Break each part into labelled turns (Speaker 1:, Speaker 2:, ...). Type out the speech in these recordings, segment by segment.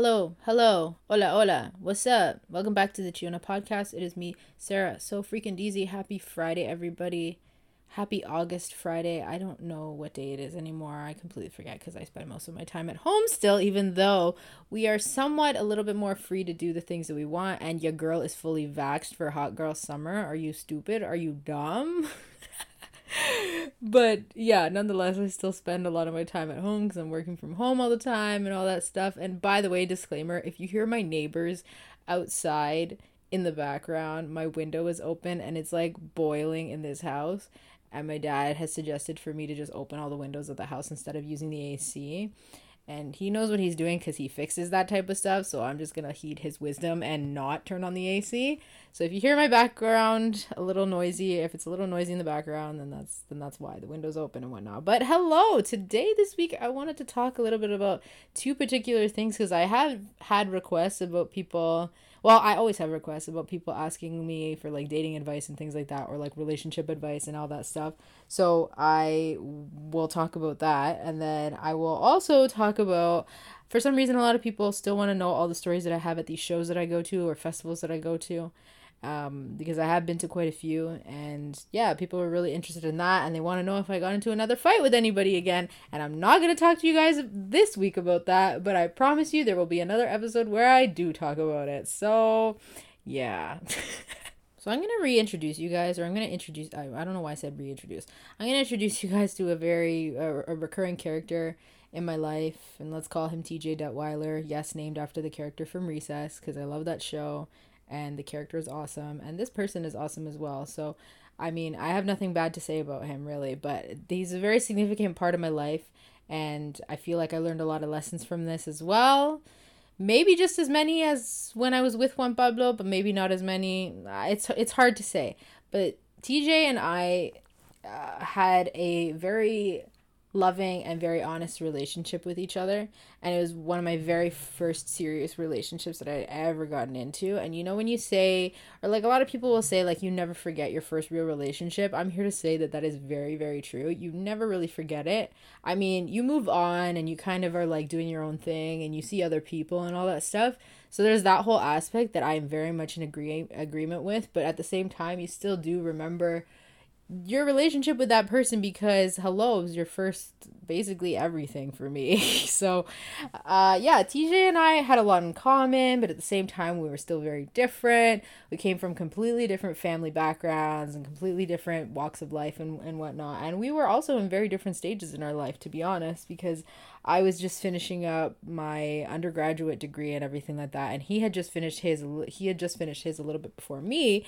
Speaker 1: Hello, hello, hola, hola, what's up? Welcome back to the Chiona podcast. It is me, Sarah. So freaking easy. Happy Friday, everybody. Happy August Friday. I don't know what day it is anymore. I completely forget because I spend most of my time at home still, even though we are somewhat a little bit more free to do the things that we want. And your girl is fully vaxxed for hot girl summer. Are you stupid? Are you dumb? but yeah, nonetheless, I still spend a lot of my time at home because I'm working from home all the time and all that stuff. And by the way, disclaimer if you hear my neighbors outside in the background, my window is open and it's like boiling in this house. And my dad has suggested for me to just open all the windows of the house instead of using the AC and he knows what he's doing because he fixes that type of stuff so i'm just gonna heed his wisdom and not turn on the ac so if you hear my background a little noisy if it's a little noisy in the background then that's then that's why. The window's open and whatnot. But hello! Today this week i wanted to talk a little bit about two particular things because i have had requests about people well i always have requests about people asking me for like dating advice and things like that or like relationship advice and all that stuff. So i will talk about that. And then i will also talk about for some reason a lot of people still want to know all the stories that i have at these shows that i go to or festivals that i go to um, because I have been to quite a few, and yeah, people are really interested in that, and they want to know if I got into another fight with anybody again. And I'm not gonna talk to you guys this week about that, but I promise you there will be another episode where I do talk about it. So, yeah. so I'm gonna reintroduce you guys, or I'm gonna introduce. I, I don't know why I said reintroduce. I'm gonna introduce you guys to a very a, a recurring character in my life, and let's call him TJ Detweiler. Yes, named after the character from Recess, because I love that show and the character is awesome and this person is awesome as well. So i mean i have nothing bad to say about him really but he's a very significant part of my life and i feel like i learned a lot of lessons from this as well. Maybe just as many as when i was with juan pablo but maybe not as many. It's it's hard to say. But tj and i uh, had a very loving and very honest relationship with each other. And it was one of my very first serious relationships that I'd ever gotten into. And you know when you say or like a lot of people will say like you never forget your first real relationship i'm here to say that that is very very true. You never really forget it. I mean you move on and you kind of are like doing your own thing and you see other people and all that stuff. So there's that whole aspect that i'm very much in agree- agreement with. But at the same time you still do remember your relationship with that person because hello is your first basically everything for me. So uh yeah tj and i had a lot in common but at the same time we were still very different. We came from completely different family backgrounds and completely different walks of life and, and whatnot. And we were also in very different stages in our life to be honest because I was just finishing up my undergraduate degree and everything like that and he had just finished his he had just finished his a little bit before me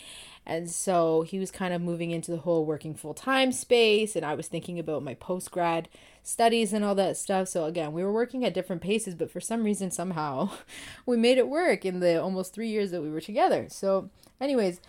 Speaker 1: and so he was kind of moving into the whole working full-time space and I was thinking about my post grad studies and all that stuff. So again we were working at different paces but for some reason somehow we made it work in the almost 3 years that we were together. So anyways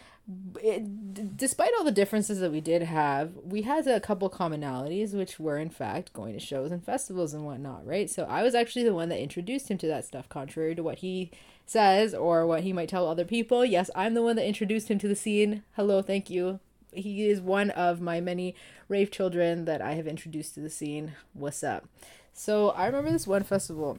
Speaker 1: it, despite all the differences that we did have, we had a couple commonalities, which were in fact going to shows and festivals and whatnot, right? So I was actually the one that introduced him to that stuff, contrary to what he says or what he might tell other people. Yes, I'm the one that introduced him to the scene. Hello, thank you. He is one of my many rave children that I have introduced to the scene. What's up? So I remember this one festival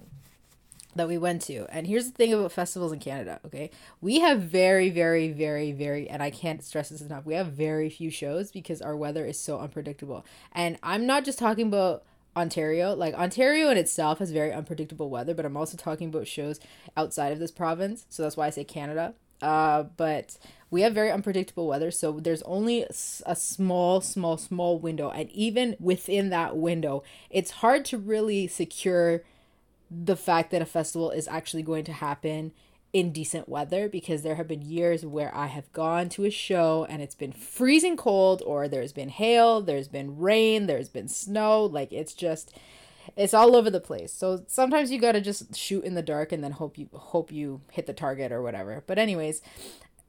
Speaker 1: that we went to. And here's the thing about festivals in Canada, okay? We have very, very, very, very, and I can't stress this enough, we have very few shows because our weather is so unpredictable. And I'm not just talking about Ontario. Like Ontario in itself has very unpredictable weather, but I'm also talking about shows outside of this province. So that's why I say Canada. Uh, but we have very unpredictable weather, so there's only a small, small, small window, and even within that window, it's hard to really secure the fact that a festival is actually going to happen in decent weather because there have been years where I have gone to a show and it's been freezing cold or there's been hail, there's been rain, there's been snow, like it's just it's all over the place. So sometimes you got to just shoot in the dark and then hope you hope you hit the target or whatever. But anyways,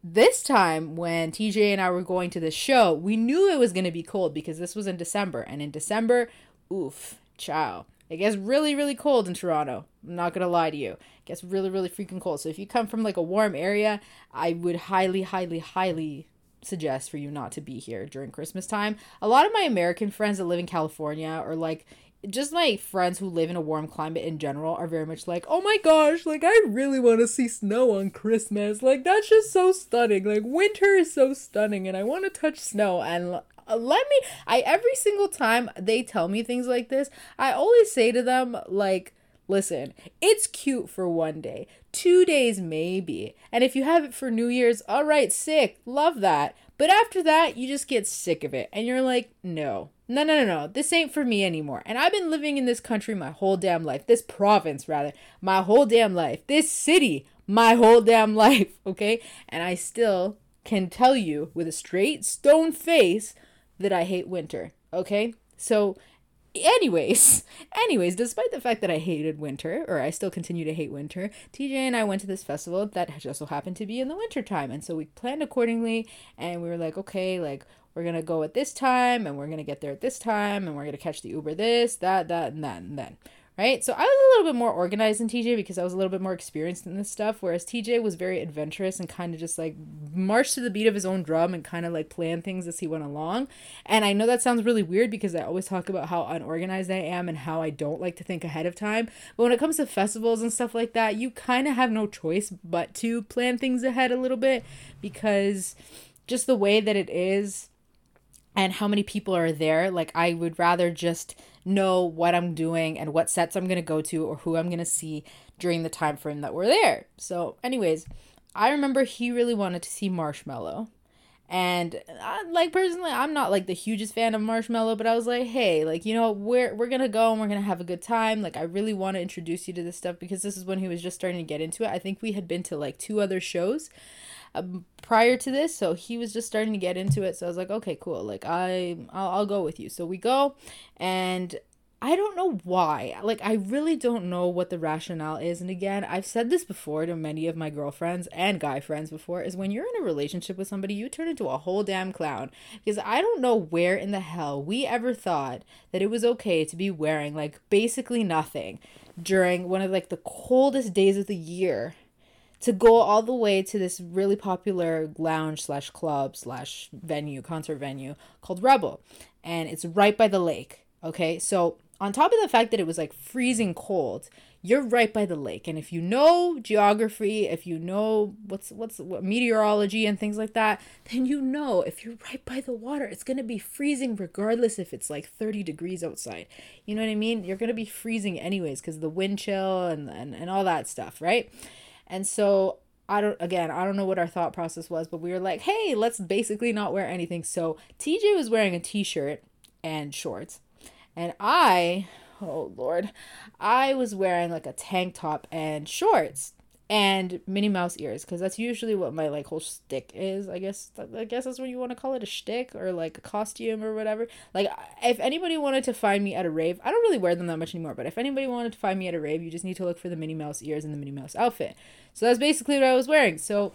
Speaker 1: this time when TJ and I were going to the show, we knew it was going to be cold because this was in December and in December, oof, ciao it gets really, really cold in Toronto. I'm not gonna lie to you. It gets really, really freaking cold. So if you come from like a warm area, I would highly, highly, highly suggest for you not to be here during Christmas time. A lot of my American friends that live in California or like just my friends who live in a warm climate in general are very much like, oh my gosh, like I really want to see snow on Christmas. Like that's just so stunning. Like winter is so stunning and I want to touch snow. And Uh, let me, I every single time they tell me things like this, I always say to them, like, listen, it's cute for one day, two days maybe. And if you have it for New Year's, all right, sick, love that. But after that, you just get sick of it and you're like, no, no, no, no, no, this ain't for me anymore. And I've been living in this country my whole damn life, this province rather, my whole damn life, this city, my whole damn life, okay? And I still can tell you with a straight stone face that I hate winter, okay? So, anyways, anyways, despite the fact that I hated winter, or I still continue to hate winter, TJ and I went to this festival that just so happened to be in the winter time, and so we planned accordingly, and we were like, okay, like we're gonna go at this time, and we're gonna get there at this time, and we're gonna catch the Uber this, that, that, and that, and then right? So I was a little bit more organized than TJ because I was a little bit more experienced in this stuff, whereas TJ was very adventurous and kind of just like marched to the beat of his own drum and kind of like planned things as he went along. And I know that sounds really weird because I always talk about how unorganized I am and how I don't like to think ahead of time. But when it comes to festivals and stuff like that, you kind of have no choice but to plan things ahead a little bit because just the way that it is and how many people are there, like I would rather just know what I'm doing and what sets I'm going to go to or who I'm going to see during the time frame that we're there. So, anyways, I remember he really wanted to see Marshmello. And I, like personally, I'm not like the hugest fan of Marshmello, but I was like, hey, like you know, we're we're gonna go and we're gonna have a good time. Like I really want to introduce you to this stuff because this is when he was just starting to get into it. I think we had been to like two other shows, um, prior to this so he was just starting to get into it so i was like okay cool like i I'll, I'll go with you so we go and I don't know why. Like, I really don't know what the rationale is. And again, I've said this before to many of my girlfriends and guy friends before is when you're in a relationship with somebody, you turn into a whole damn clown. Because I don't know where in the hell we ever thought that it was okay to be wearing like basically nothing during one of like the coldest days of the year to go all the way to this really popular lounge slash club slash venue concert venue called rebel. And it's right by the lake okay? So on top of the fact that it was like freezing cold you're right by the lake. And if you know geography if you know what's what's what meteorology and things like that then you know if you're right by the water it's going to be freezing regardless if it's like 30 degrees outside. You know what i mean? You're going to be freezing anyways because the wind chill and, and and all that stuff right and so I don't again, I don't know what our thought process was, but we were like, "Hey, let's basically not wear anything." So TJ was wearing a t-shirt and shorts. And I, oh lord, I was wearing like a tank top and shorts and Minnie Mouse ears because that's usually what my like whole stick is. I guess I guess that's what you want to call it a shtick or like a costume or whatever. Like if anybody wanted to find me at a rave, I don't really wear them that much anymore. But if anybody wanted to find me at a rave, you just need to look for the Minnie Mouse ears and the Minnie Mouse outfit. So that's basically what I was wearing. So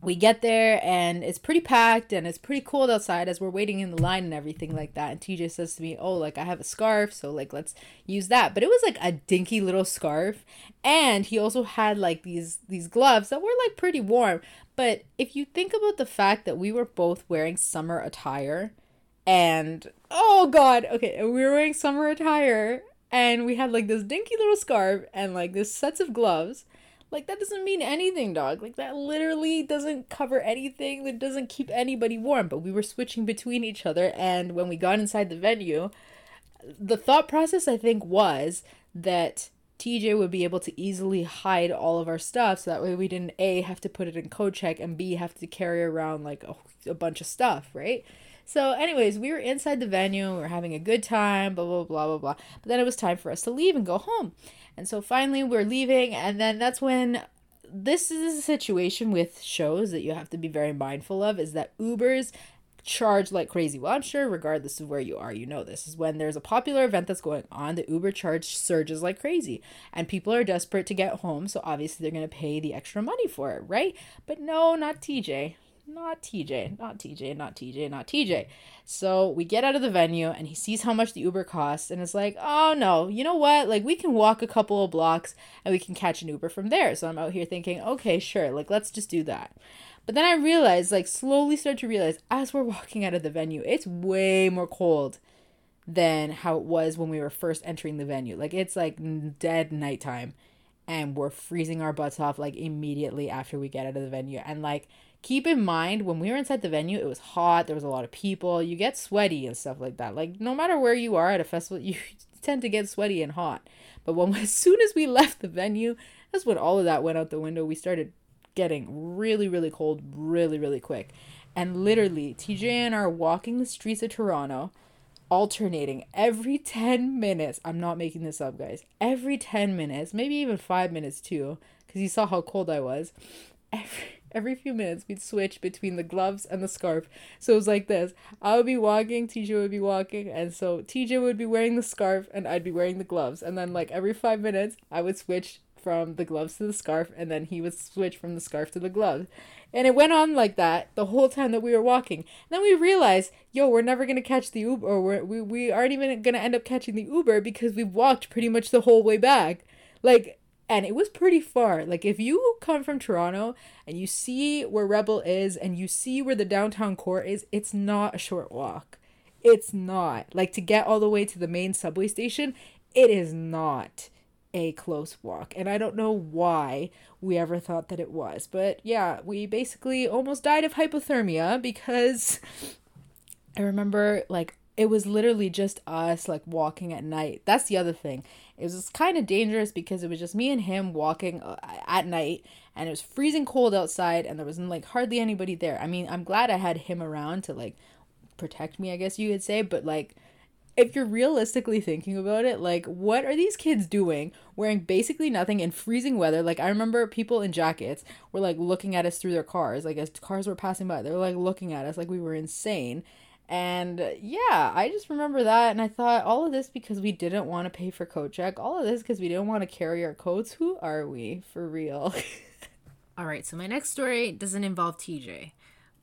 Speaker 1: we get there and it's pretty packed and it's pretty cold outside as we're waiting in the line and everything like that. And tj says to me oh like i have a scarf so like let's use that. But it was like a dinky little scarf. And he also had like these these gloves that were like pretty warm. But if you think about the fact that we were both wearing summer attire and oh god okay we were wearing summer attire and we had like this dinky little scarf and like this sets of gloves like that doesn't mean anything, dog. Like that literally doesn't cover anything. That doesn't keep anybody warm. But we were switching between each other and when we got inside the venue, the thought process I think was that TJ would be able to easily hide all of our stuff so that way we didn't A have to put it in code check and B have to carry around like a, a bunch of stuff, right? So, anyways, we were inside the venue, we were having a good time, blah, blah, blah, blah, blah. But then it was time for us to leave and go home. And so finally we're leaving, and then that's when this is a situation with shows that you have to be very mindful of is that Ubers charge like crazy. Well, I'm sure regardless of where you are, you know this is when there's a popular event that's going on, the Uber charge surges like crazy. And people are desperate to get home, so obviously they're going to pay the extra money for it, right? But no, not TJ not TJ, not TJ, not TJ, not TJ. So we get out of the venue and he sees how much the Uber costs and it's like, oh no, you know what? Like we can walk a couple of blocks and we can catch an Uber from there. So I'm out here thinking, okay, sure, like let's just do that. But then I realized, like slowly start to realize as we're walking out of the venue, it's way more cold than how it was when we were first entering the venue. Like it's like dead nighttime and we're freezing our butts off like immediately after we get out of the venue. And like keep in mind when we were inside the venue, it was hot, there was a lot of people, you get sweaty and stuff like that. Like no matter where you are at a festival, you tend to get sweaty and hot. But when as soon as we left the venue, that's when all of that went out the window. We started getting really, really cold really, really quick. And literally, TJ and I are walking the streets of Toronto alternating every 10 minutes. I'm not making this up, guys. Every 10 minutes, maybe even 5 minutes too, cuz you saw how cold I was. Every every few minutes we'd switch between the gloves and the scarf. So it was like this. I would be walking, TJ would be walking, and so TJ would be wearing the scarf and I'd be wearing the gloves. And then like every 5 minutes, I would switch from the gloves to the scarf and then he would switch from the scarf to the gloves. And it went on like that the whole time that we were walking. And then we realized, yo, we're never gonna catch the Uber, or we're, we we aren't even gonna end up catching the Uber because we've walked pretty much the whole way back. Like, and it was pretty far. Like, if you come from Toronto and you see where Rebel is and you see where the downtown core is, it's not a short walk. It's not. Like, to get all the way to the main subway station, it is not a close walk. And I don't know why we ever thought that it was. But yeah, we basically almost died of hypothermia because I remember like it was literally just us like walking at night. That's the other thing. It was kind of dangerous because it was just me and him walking uh, at night and it was freezing cold outside and there wasn't like hardly anybody there. I mean, I'm glad I had him around to like protect me, I guess you could say, but like if you're realistically thinking about it, like, what are these kids doing wearing basically nothing in freezing weather? Like, I remember people in jackets were like looking at us through their cars, like, as cars were passing by, they were like looking at us like we were insane. And uh, yeah, I just remember that. And I thought, all of this because we didn't want to pay for coat check, all of this because we didn't want to carry our coats. Who are we for real?
Speaker 2: all right, so my next story doesn't involve TJ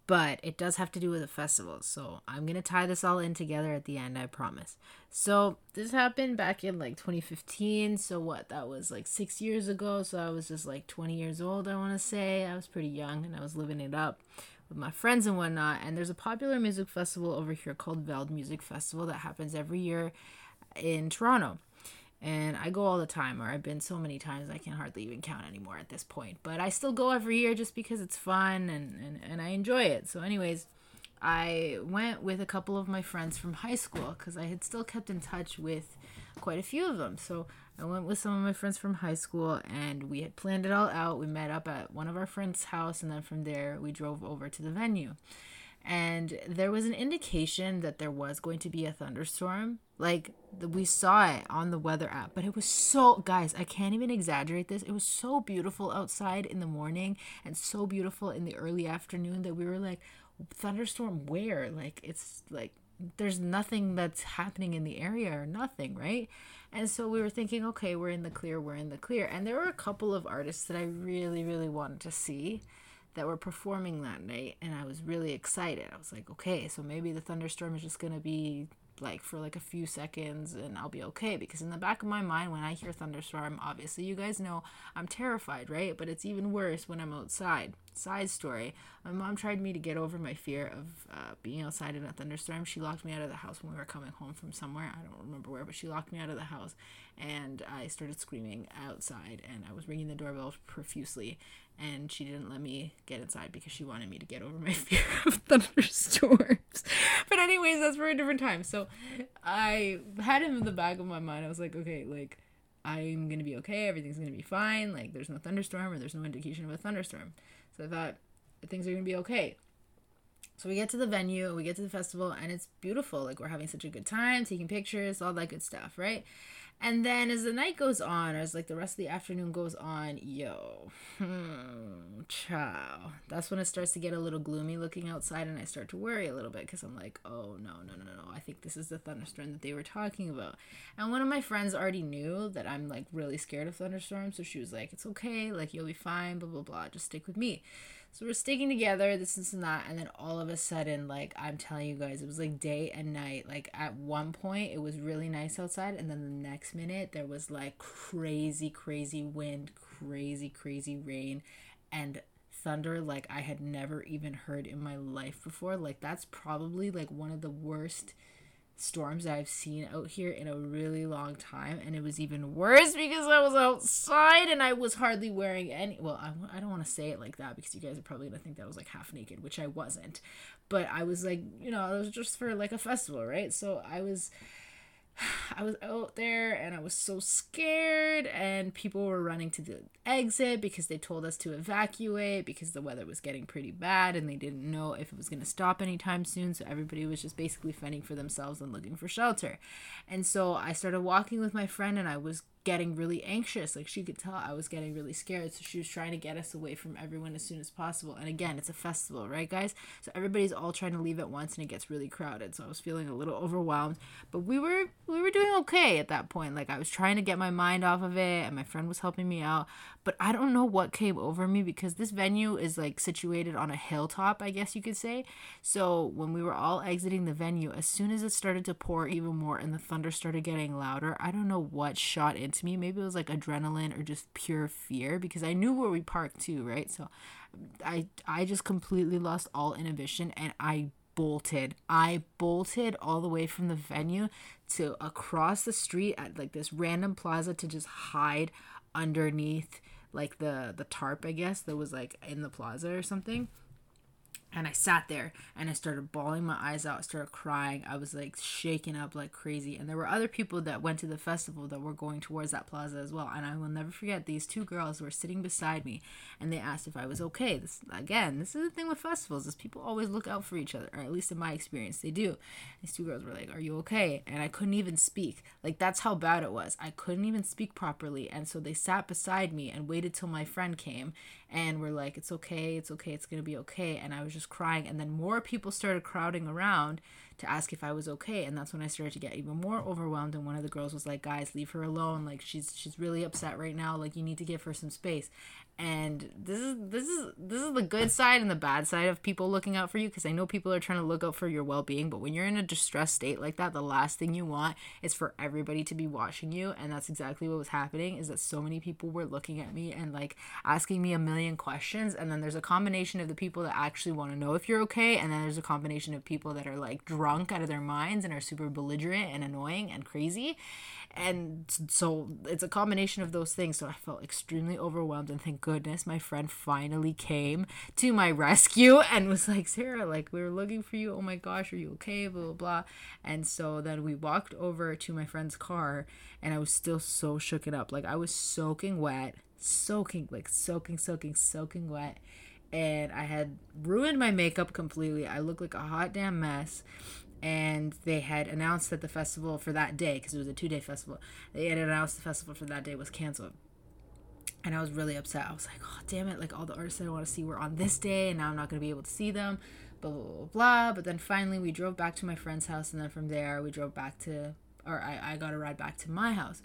Speaker 2: but it does have to do with a festival. So I'm going to tie this all in together at the end, I promise. So this happened back in like 2015. So what? That was like six years ago. So I was just like 20 years old, I want to say. I was pretty young and I was living it up with my friends and whatnot. And there's a popular music festival over here called Veld Music Festival that happens every year in Toronto and I go all the time, or I've been so many times I can hardly even count anymore at this point. But I still go every year just because it's fun and, and, and I enjoy it. So, anyways, I went with a couple of my friends from high school because I had still kept in touch with quite a few of them. So, I went with some of my friends from high school and we had planned it all out. We met up at one of our friends' house, and then from there, we drove over to the venue. And there was an indication that there was going to be a thunderstorm. Like we saw it on the weather app but it was so guys i can't even exaggerate this. It was so beautiful outside in the morning and so beautiful in the early afternoon that we were like thunderstorm where? Like it's like there's nothing that's happening in the area or nothing right and so we were thinking okay we're in the clear we're in the clear and there were a couple of artists that i really really wanted to see that were performing that night and I was really excited. I was like, okay, so maybe the thunderstorm is just going to be like for like a few seconds and I'll be okay because in the back of my mind when I hear thunderstorm obviously you guys know I'm terrified right? But it's even worse when I'm outside. Side story my mom tried me to get over my fear of uh, being outside in a thunderstorm. She locked me out of the house when we were coming home from somewhere. I don't remember where but she locked me out of the house and I started screaming outside and I was ringing the doorbell profusely and she didn't let me get inside because she wanted me to get over my fear of thunderstorms. but anyways, that's for a different time. So I had him in the back of my mind. I was like, okay, like I'm gonna be okay. Everything's gonna be fine. Like there's no thunderstorm or there's no indication of a thunderstorm. So I thought things are gonna be okay. So we get to the venue, we get to the festival, and it's beautiful. Like we're having such a good time, taking pictures, all that good stuff, right? And then as the night goes on, or as like the rest of the afternoon goes on, yo, hmm, chow. That's when it starts to get a little gloomy looking outside, and I start to worry a little bit because I'm like, oh no, no, no, no, no. I think this is the thunderstorm that they were talking about. And one of my friends already knew that I'm like really scared of thunderstorms, so she was like, it's okay, like you'll be fine, blah blah blah. Just stick with me. So we're sticking together, this, this, and that. And then all of a sudden, like, I'm telling you guys, it was like day and night. Like, at one point, it was really nice outside. And then the next minute, there was like crazy, crazy wind, crazy, crazy rain, and thunder like I had never even heard in my life before. Like, that's probably like one of the worst storms that I've seen out here in a really long time. And it was even worse because I was outside and I was hardly wearing any. Well, I, I don't want to say it like that because you guys are probably going to think that I was like half naked, which I wasn't. But I was like, you know, it was just for like a festival, right? So I was I was out there and I was so scared, and people were running to the exit because they told us to evacuate because the weather was getting pretty bad and they didn't know if it was going to stop anytime soon. So everybody was just basically fending for themselves and looking for shelter. And so I started walking with my friend, and I was getting really anxious. Like she could tell I was getting really scared. So she was trying to get us away from everyone as soon as possible. And again, it's a festival, right, guys? So everybody's all trying to leave at once and it gets really crowded. So I was feeling a little overwhelmed. But we were we were doing okay at that point. Like I was trying to get my mind off of it and my friend was helping me out. But I don't know what came over me because this venue is like situated on a hilltop, I guess you could say. So when we were all exiting the venue, as soon as it started to pour even more and the thunder started getting louder, I don't know what shot into me. Maybe it was like adrenaline or just pure fear because I knew where we parked too, right? So I I just completely lost all inhibition and I bolted. I bolted all the way from the venue to across the street at like this random plaza to just hide underneath like the the tarp I guess that was like in the plaza or something and I sat there and I started bawling my eyes out, started crying. I was like shaking up like crazy. And there were other people that went to the festival that were going towards that plaza as well. And I will never forget these two girls were sitting beside me and they asked if I was okay. This again, this is the thing with festivals, is people always look out for each other, or at least in my experience, they do. These two girls were like, Are you okay? And I couldn't even speak. Like that's how bad it was. I couldn't even speak properly. And so they sat beside me and waited till my friend came and we're like, It's okay, it's okay, it's gonna be okay. And I was just crying and then more people started crowding around to ask if I was okay and that's when I started to get even more overwhelmed and one of the girls was like guys leave her alone like she's she's really upset right now like you need to give her some space and this is this is this is the good side and the bad side of people looking out for you because i know people are trying to look out for your well-being but when you're in a distressed state like that the last thing you want is for everybody to be watching you. And that's exactly what was happening is that so many people were looking at me and like asking me a million questions. And then there's a combination of the people that actually want to know if you're okay and then there's a combination of people that are like drunk out of their minds and are super belligerent and annoying and crazy and so it's a combination of those things. So i felt extremely overwhelmed and thank goodness my friend finally came to my rescue and was like sarah like we were looking for you. Oh my gosh are you okay? Blah blah blah. And so then we walked over to my friend's car and i was still so shooken up. Like i was soaking wet soaking like soaking soaking soaking wet. And i had ruined my makeup completely. I looked like a hot damn mess and they had announced that the festival for that day because it was a two day festival they had announced the festival for that day was canceled. And i was really upset. I was like oh damn it like all the artists i want to see were on this day and now i'm not going to be able to see them blah, blah blah blah. But then finally we drove back to my friend's house and then from there we drove back to or i, I got a ride back to my house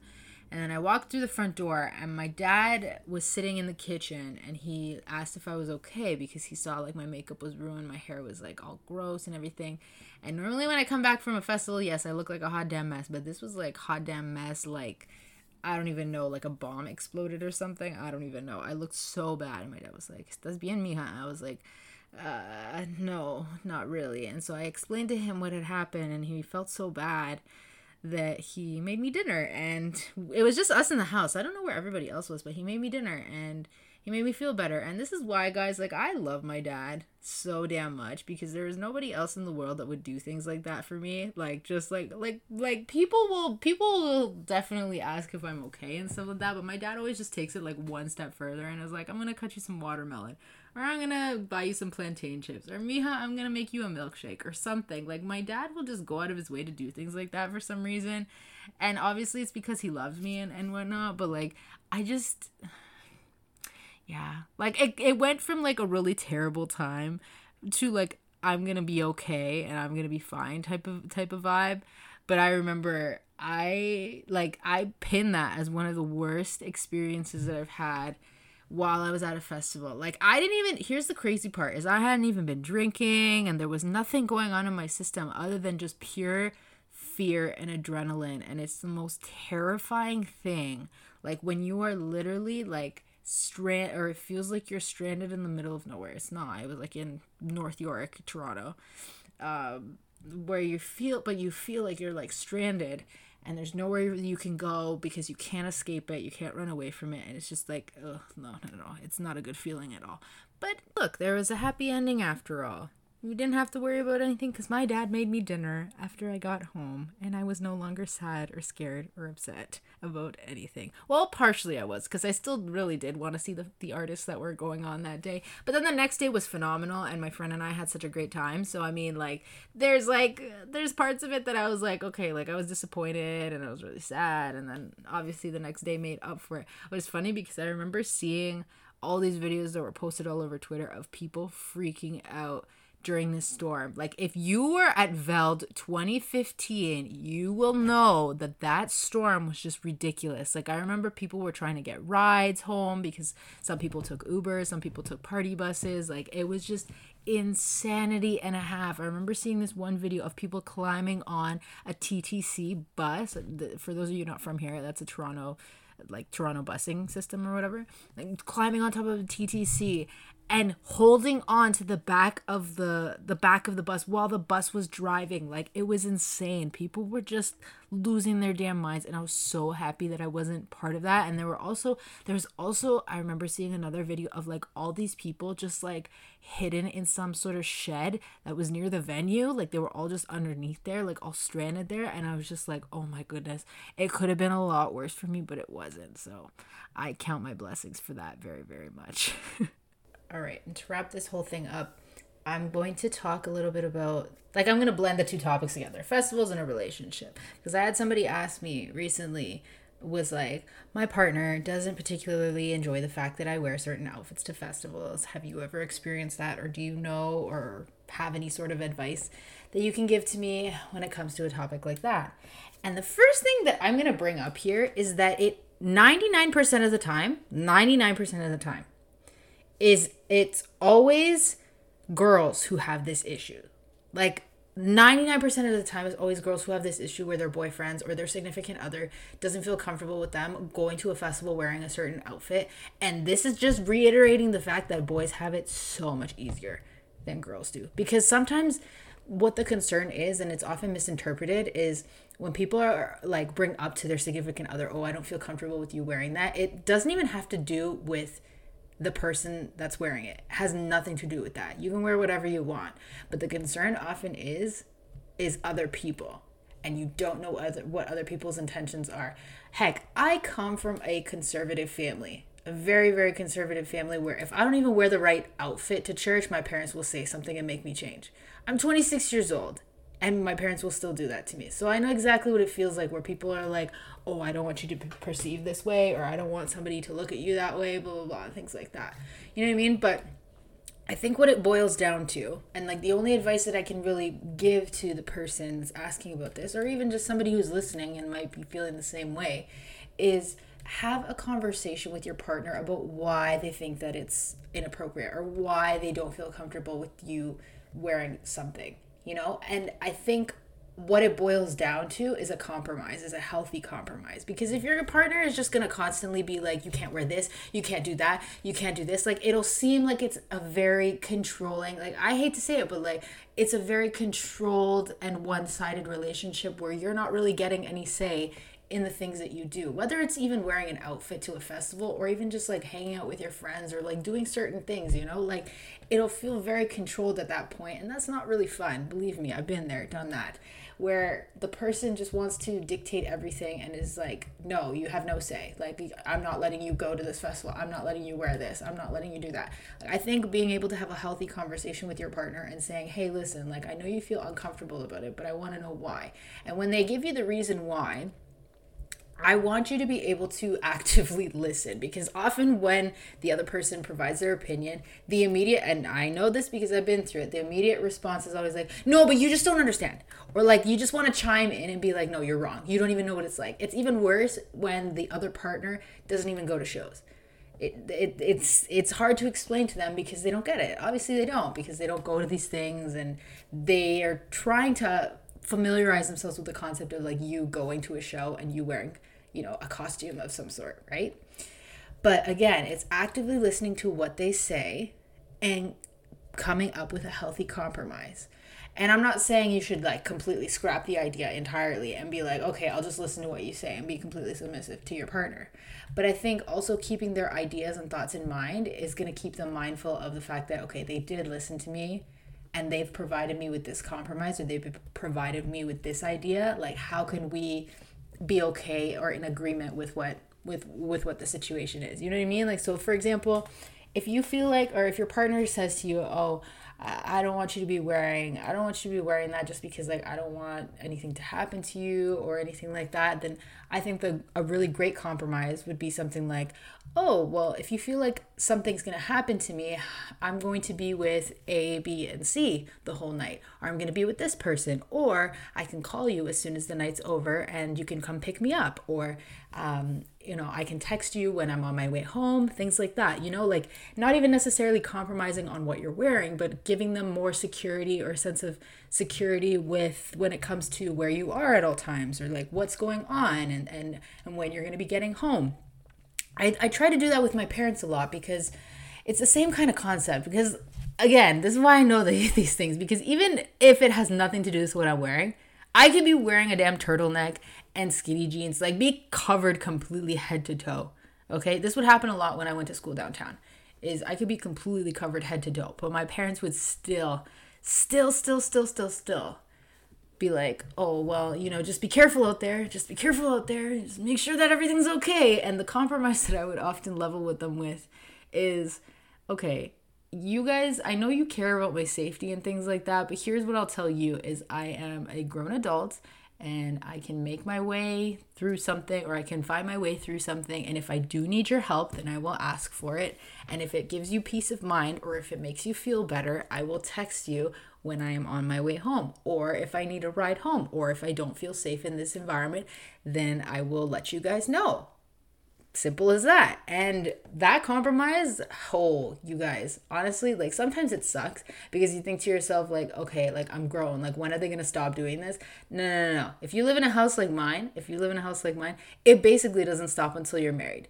Speaker 2: and then I walked through the front door, and my dad was sitting in the kitchen, and he asked if I was okay because he saw like my makeup was ruined, my hair was like all gross and everything. And normally when I come back from a festival, yes, I look like a hot damn mess, but this was like hot damn mess, like I don't even know, like a bomb exploded or something. I don't even know. I looked so bad, and my dad was like, "Estás bien, mija?" I was like, uh, no, not really. And so I explained to him what had happened, and he felt so bad that he made me dinner and it was just us in the house. I don't know where everybody else was, but he made me dinner and he made me feel better. And this is why, guys, like I love my dad so damn much because there is nobody else in the world that would do things like that for me. Like just like like like people will people will definitely ask if I'm okay and stuff like that, but my dad always just takes it like one step further and is like, I'm gonna cut you some watermelon or I'm gonna buy you some plantain chips, or Mija, I'm gonna make you a milkshake, or something. Like, my dad will just go out of his way to do things like that for some reason. And obviously, it's because he loves me and, and whatnot, but like, I just. Yeah. Like, it, it went from like a really terrible time to like, I'm gonna be okay and I'm gonna be fine type of type of vibe. But I remember I like I pin that as one of the worst experiences that I've had while I was at a festival. Like I didn't even here's the crazy part is I hadn't even been drinking and there was nothing going on in my system other than just pure fear and adrenaline and it's the most terrifying thing. Like when you are literally like strand or it feels like you're stranded in the middle of nowhere. It's not. I was like in North York, Toronto. Um where you feel but you feel like you're like stranded and there's nowhere you can go because you can't escape it you can't run away from it and it's just like oh no no no it's not a good feeling at all. But look there was a happy ending after all we didn't have to worry about anything because my dad made me dinner after I got home, and I was no longer sad or scared or upset about anything. Well, partially I was because I still really did want to see the, the artists that were going on that day. But then the next day was phenomenal, and my friend and I had such a great time. So, I mean, like, there's like, there's parts of it that I was like, okay, like, I was disappointed and I was really sad. And then obviously the next day made up for it. But it's funny because I remember seeing all these videos that were posted all over Twitter of people freaking out during this storm. Like if you were at Veld 2015, you will know that that storm was just ridiculous. Like I remember people were trying to get rides home because some people took Uber, some people took party buses. Like it was just insanity and a half. I remember seeing this one video of people climbing on a TTC bus. For those of you not from here, that's a Toronto like Toronto busing system or whatever, like climbing on top of a TTC and holding on to the back of the the back of the bus while the bus was driving. Like it was insane. People were just losing their damn minds and i was so happy that i wasn't part of that. And there were also there was also i remember seeing another video of like all these people just like hidden in some sort of shed that was near the venue. Like they were all just underneath there like all stranded there. And i was just like oh my goodness. It could have been a lot worse for me but it wasn't. So i count my blessings for that very very much
Speaker 1: all right, and to wrap this whole thing up, I'm going to talk a little bit about like I'm going to blend the two topics together, festivals and a relationship. Because I had somebody ask me recently was like, my partner doesn't particularly enjoy the fact that I wear certain outfits to festivals. Have you ever experienced that or do you know or have any sort of advice that you can give to me when it comes to a topic like that? And the first thing that I'm going to bring up here is that it 99% of the time, 99% of the time is it's always girls who have this issue. Like 99% of the time it's always girls who have this issue where their boyfriends or their significant other doesn't feel comfortable with them going to a festival wearing a certain outfit and this is just reiterating the fact that boys have it so much easier than girls do because sometimes what the concern is and it's often misinterpreted is when people are like bring up to their significant other oh i don't feel comfortable with you wearing that it doesn't even have to do with the person that's wearing it. it has nothing to do with that. You can wear whatever you want, but the concern often is is other people and you don't know other, what other people's intentions are. Heck, I come from a conservative family, a very, very conservative family where if I don't even wear the right outfit to church, my parents will say something and make me change. I'm 26 years old and my parents will still do that to me. So I know exactly what it feels like where people are like, "Oh, I don't want you to be perceived this way," or "I don't want somebody to look at you that way," blah blah blah, things like that. You know what I mean? But I think what it boils down to, and like the only advice that I can really give to the person's asking about this, or even just somebody who's listening and might be feeling the same way, is have a conversation with your partner about why they think that it's inappropriate or why they don't feel comfortable with you wearing something you know? And I think what it boils down to is a compromise, is a healthy compromise. Because if your partner is just gonna constantly be like, you can't wear this, you can't do that, you can't do this, like it'll seem like it's a very controlling, like I hate to say it, but like it's a very controlled and one sided relationship where you're not really getting any say in the things that you do whether it's even wearing an outfit to a festival or even just like hanging out with your friends or like doing certain things you know like it'll feel very controlled at that point and that's not really fun believe me i've been there done that where the person just wants to dictate everything and is like no you have no say like i'm not letting you go to this festival i'm not letting you wear this i'm not letting you do that. Like, i think being able to have a healthy conversation with your partner and saying hey listen like i know you feel uncomfortable about it but i want to know why and when they give you the reason why I want you to be able to actively listen because often when the other person provides their opinion, the immediate, and I know this because I've been through it, the immediate response is always like, no, but you just don't understand. Or like, you just want to chime in and be like, no, you're wrong. You don't even know what it's like. It's even worse when the other partner doesn't even go to shows. It, it, it's it's hard to explain to them because they don't get it. Obviously, they don't because they don't go to these things and they are trying to familiarize themselves with the concept of like you going to a show and you wearing you know, a costume of some sort, right? But again, it's actively listening to what they say and coming up with a healthy compromise. And I'm not saying you should like completely scrap the idea entirely and be like, okay, I'll just listen to what you say and be completely submissive to your partner. But I think also keeping their ideas and thoughts in mind is going to keep them mindful of the fact that, okay, they did listen to me and they've provided me with this compromise or they've provided me with this idea. Like, how can we be okay or in agreement with what with with what the situation is. You know what i mean? Like so for example if you feel like or if your partner says to you oh I don't want you to be wearing I don't want you to be wearing that just because like I don't want anything to happen to you or anything like that then I think the a really great compromise would be something like oh well if you feel like something's going to happen to me I'm going to be with A B and C the whole night or I'm going to be with this person or I can call you as soon as the night's over and you can come pick me up or um, you know, I can text you when I'm on my way home, things like that. You know, like not even necessarily compromising on what you're wearing, but giving them more security or sense of security with when it comes to where you are at all times or like what's going on and and and when you're going to be getting home. I I try to do that with my parents a lot because it's the same kind of concept because again, this is why I know the, these things because even if it has nothing to do with what I'm wearing, I could be wearing a damn turtleneck and skinny jeans, like be covered completely head to toe. Okay, this would happen a lot when I went to school downtown. Is I could be completely covered head to toe, but my parents would still, still, still, still, still, still be like, oh, well, you know, just be careful out there. Just be careful out there. Just make sure that everything's okay. And the compromise that I would often level with them with is, okay, you guys, I know you care about my safety and things like that, but here's what I'll tell you is I am a grown adult and I can make my way through something or I can find my way through something. And if I do need your help, then I will ask for it. And if it gives you peace of mind or if it makes you feel better, I will text you when I am on my way home. Or if I need a ride home or if I don't feel safe in this environment, then I will let you guys know. Simple as that. And that compromise, oh, you guys, honestly, like sometimes it sucks because you think to yourself, like, okay, like I'm grown. Like, when are they going to stop doing this? No, no, no, no. If you live in a house like mine, if you live in a house like mine, it basically doesn't stop until you're married.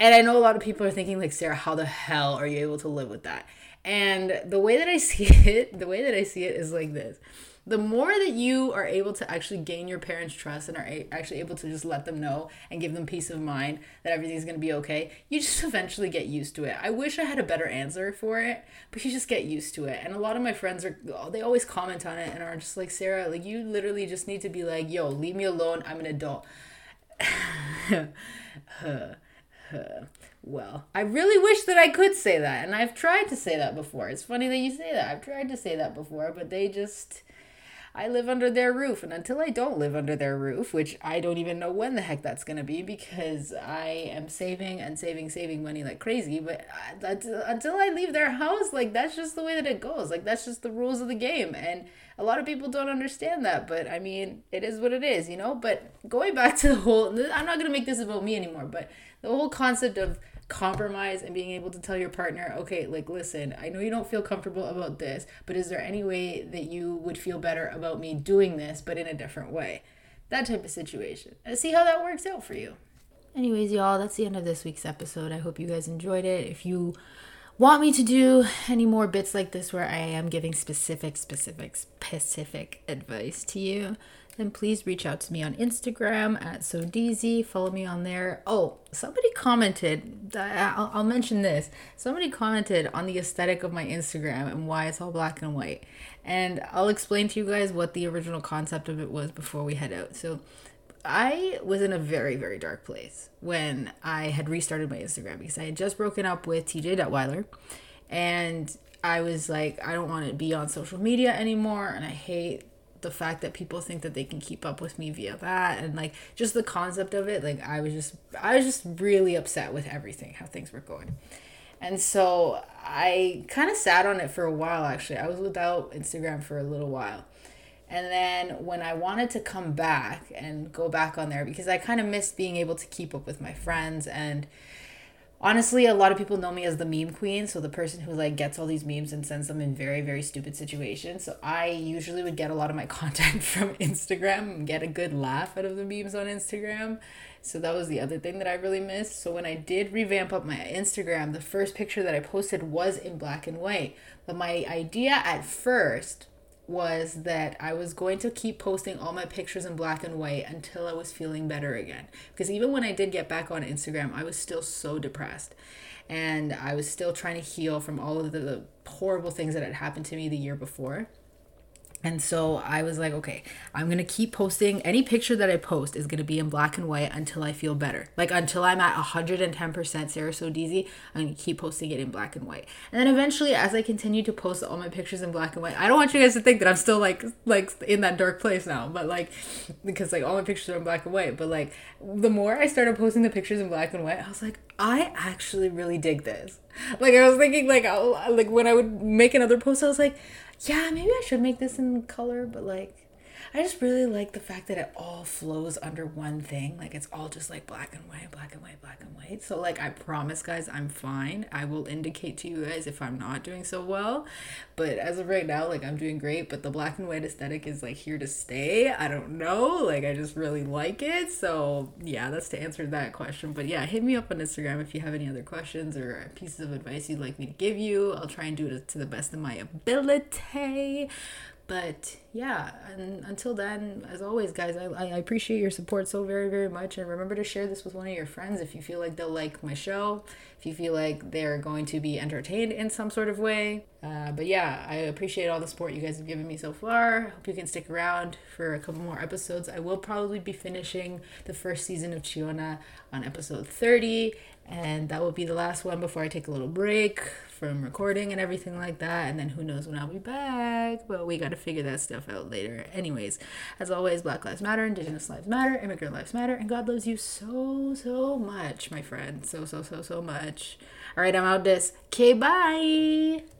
Speaker 1: And I know a lot of people are thinking, like, Sarah, how the hell are you able to live with that? And the way that I see it, the way that I see it is like this the more that you are able to actually gain your parents' trust and are a- actually able to just let them know and give them peace of mind that everything's going to be okay, you just eventually get used to it. I wish I had a better answer for it, but you just get used to it. And a lot of my friends are, oh, they always comment on it and are just like, Sarah, like, you literally just need to be like, yo, leave me alone. I'm an adult. well, I really wish that I could say that. And I've tried to say that before. It's funny that you say that. I've tried to say that before, but they just I live under their roof. And until I don't live under their roof, which I don't even know when the heck that's going to be because I am saving and saving, saving money like crazy. But uh, uh, until I leave their house, like that's just the way that it goes. Like that's just the rules of the game. And a lot of people don't understand that. But I mean, it is what it is, you know? But going back to the whole, I'm not going to make this about me anymore, but the whole concept of compromise and being able to tell your partner, okay, like, listen, I know you don't feel comfortable about this, but is there any way that you would feel better about me doing this, but in a different way? That type of situation. And see how that works out for you. Anyways, y'all, that's the end of this week's episode. I hope you guys enjoyed it. If you want me to do any more bits like this where I am giving specific, specific, specific advice to you, then please reach out to me on Instagram at SoDeezy. Follow me on there. Oh, somebody commented, uh, I'll, I'll mention this. Somebody commented on the aesthetic of my Instagram and why it's all black and white. And I'll explain to you guys what the original concept of it was before we head out. So, I was in a very, very dark place when I had restarted my Instagram because I had just broken up with TJ Detweiler and I was like, I don't want to be on social media anymore and I hate the fact that people think that they can keep up with me via that and like just the concept of it like i was just i was just really upset with everything how things were going. And so i kind of sat on it for a while actually. I was without instagram for a little while. And then when i wanted to come back and go back on there because i kind of missed being able to keep up with my friends and honestly, a lot of people know me as the meme queen, so the person who like gets all these memes and sends them in very very stupid situations. So I usually would get a lot of my content from Instagram and get a good laugh out of the memes on Instagram. So that was the other thing that I really missed. So when I did revamp up my Instagram, the first picture that I posted was in black and white. But my idea at first was that I was going to keep posting all my pictures in black and white until I was feeling better again. Because even when I did get back on Instagram, I was still so depressed. And I was still trying to heal from all of the, horrible things that had happened to me the year before. And so I was like, okay, I'm gonna keep posting. Any picture that I post is gonna be in black and white until I feel better. Like until I'm at 110% Sarah Sodezi, I'm gonna keep posting it in black and white. And then eventually, as I continue to post all my pictures in black and white, I don't want you guys to think that I'm still like like in that dark place now. But like, because like all my pictures are in black and white. But like, the more I started posting the pictures in black and white, I was like, I actually really dig this. Like I was thinking, like, i like when I would make another post, I was like yeah, maybe I should make this in color, but like I just really like the fact that it all flows under one thing. Like it's all just like black and white, black and white, black and white. So like I promise guys, I'm fine. I will indicate to you guys if I'm not doing so well. But as of right now, like I'm doing great, but the black and white aesthetic is like here to stay. I don't know. Like I just really like it. So yeah, that's to answer that question. But yeah, hit me up on Instagram if you have any other questions or pieces of advice you'd like me to give you. I'll try and do it to the best of my ability. But yeah, and until then, as always, guys, I, I appreciate your support so very, very much. And remember to share this with one of your friends if you feel like they'll like my show, if you feel like they're going to be entertained in some sort of way. Uh, but yeah, I appreciate all the support you guys have given me so far. Hope you can stick around for a couple more episodes. I will probably be finishing the first season of Chiona on episode 30 and that will be the last one before I take a little break from recording and everything like that. And then who knows when I'll be back, but we got to figure that stuff out later. Anyways, as always, Black Lives Matter, Indigenous Lives Matter, Immigrant Lives Matter, and God loves you so, so much, my friend. So, so, so, so much. All right, I'm out this. Okay, bye.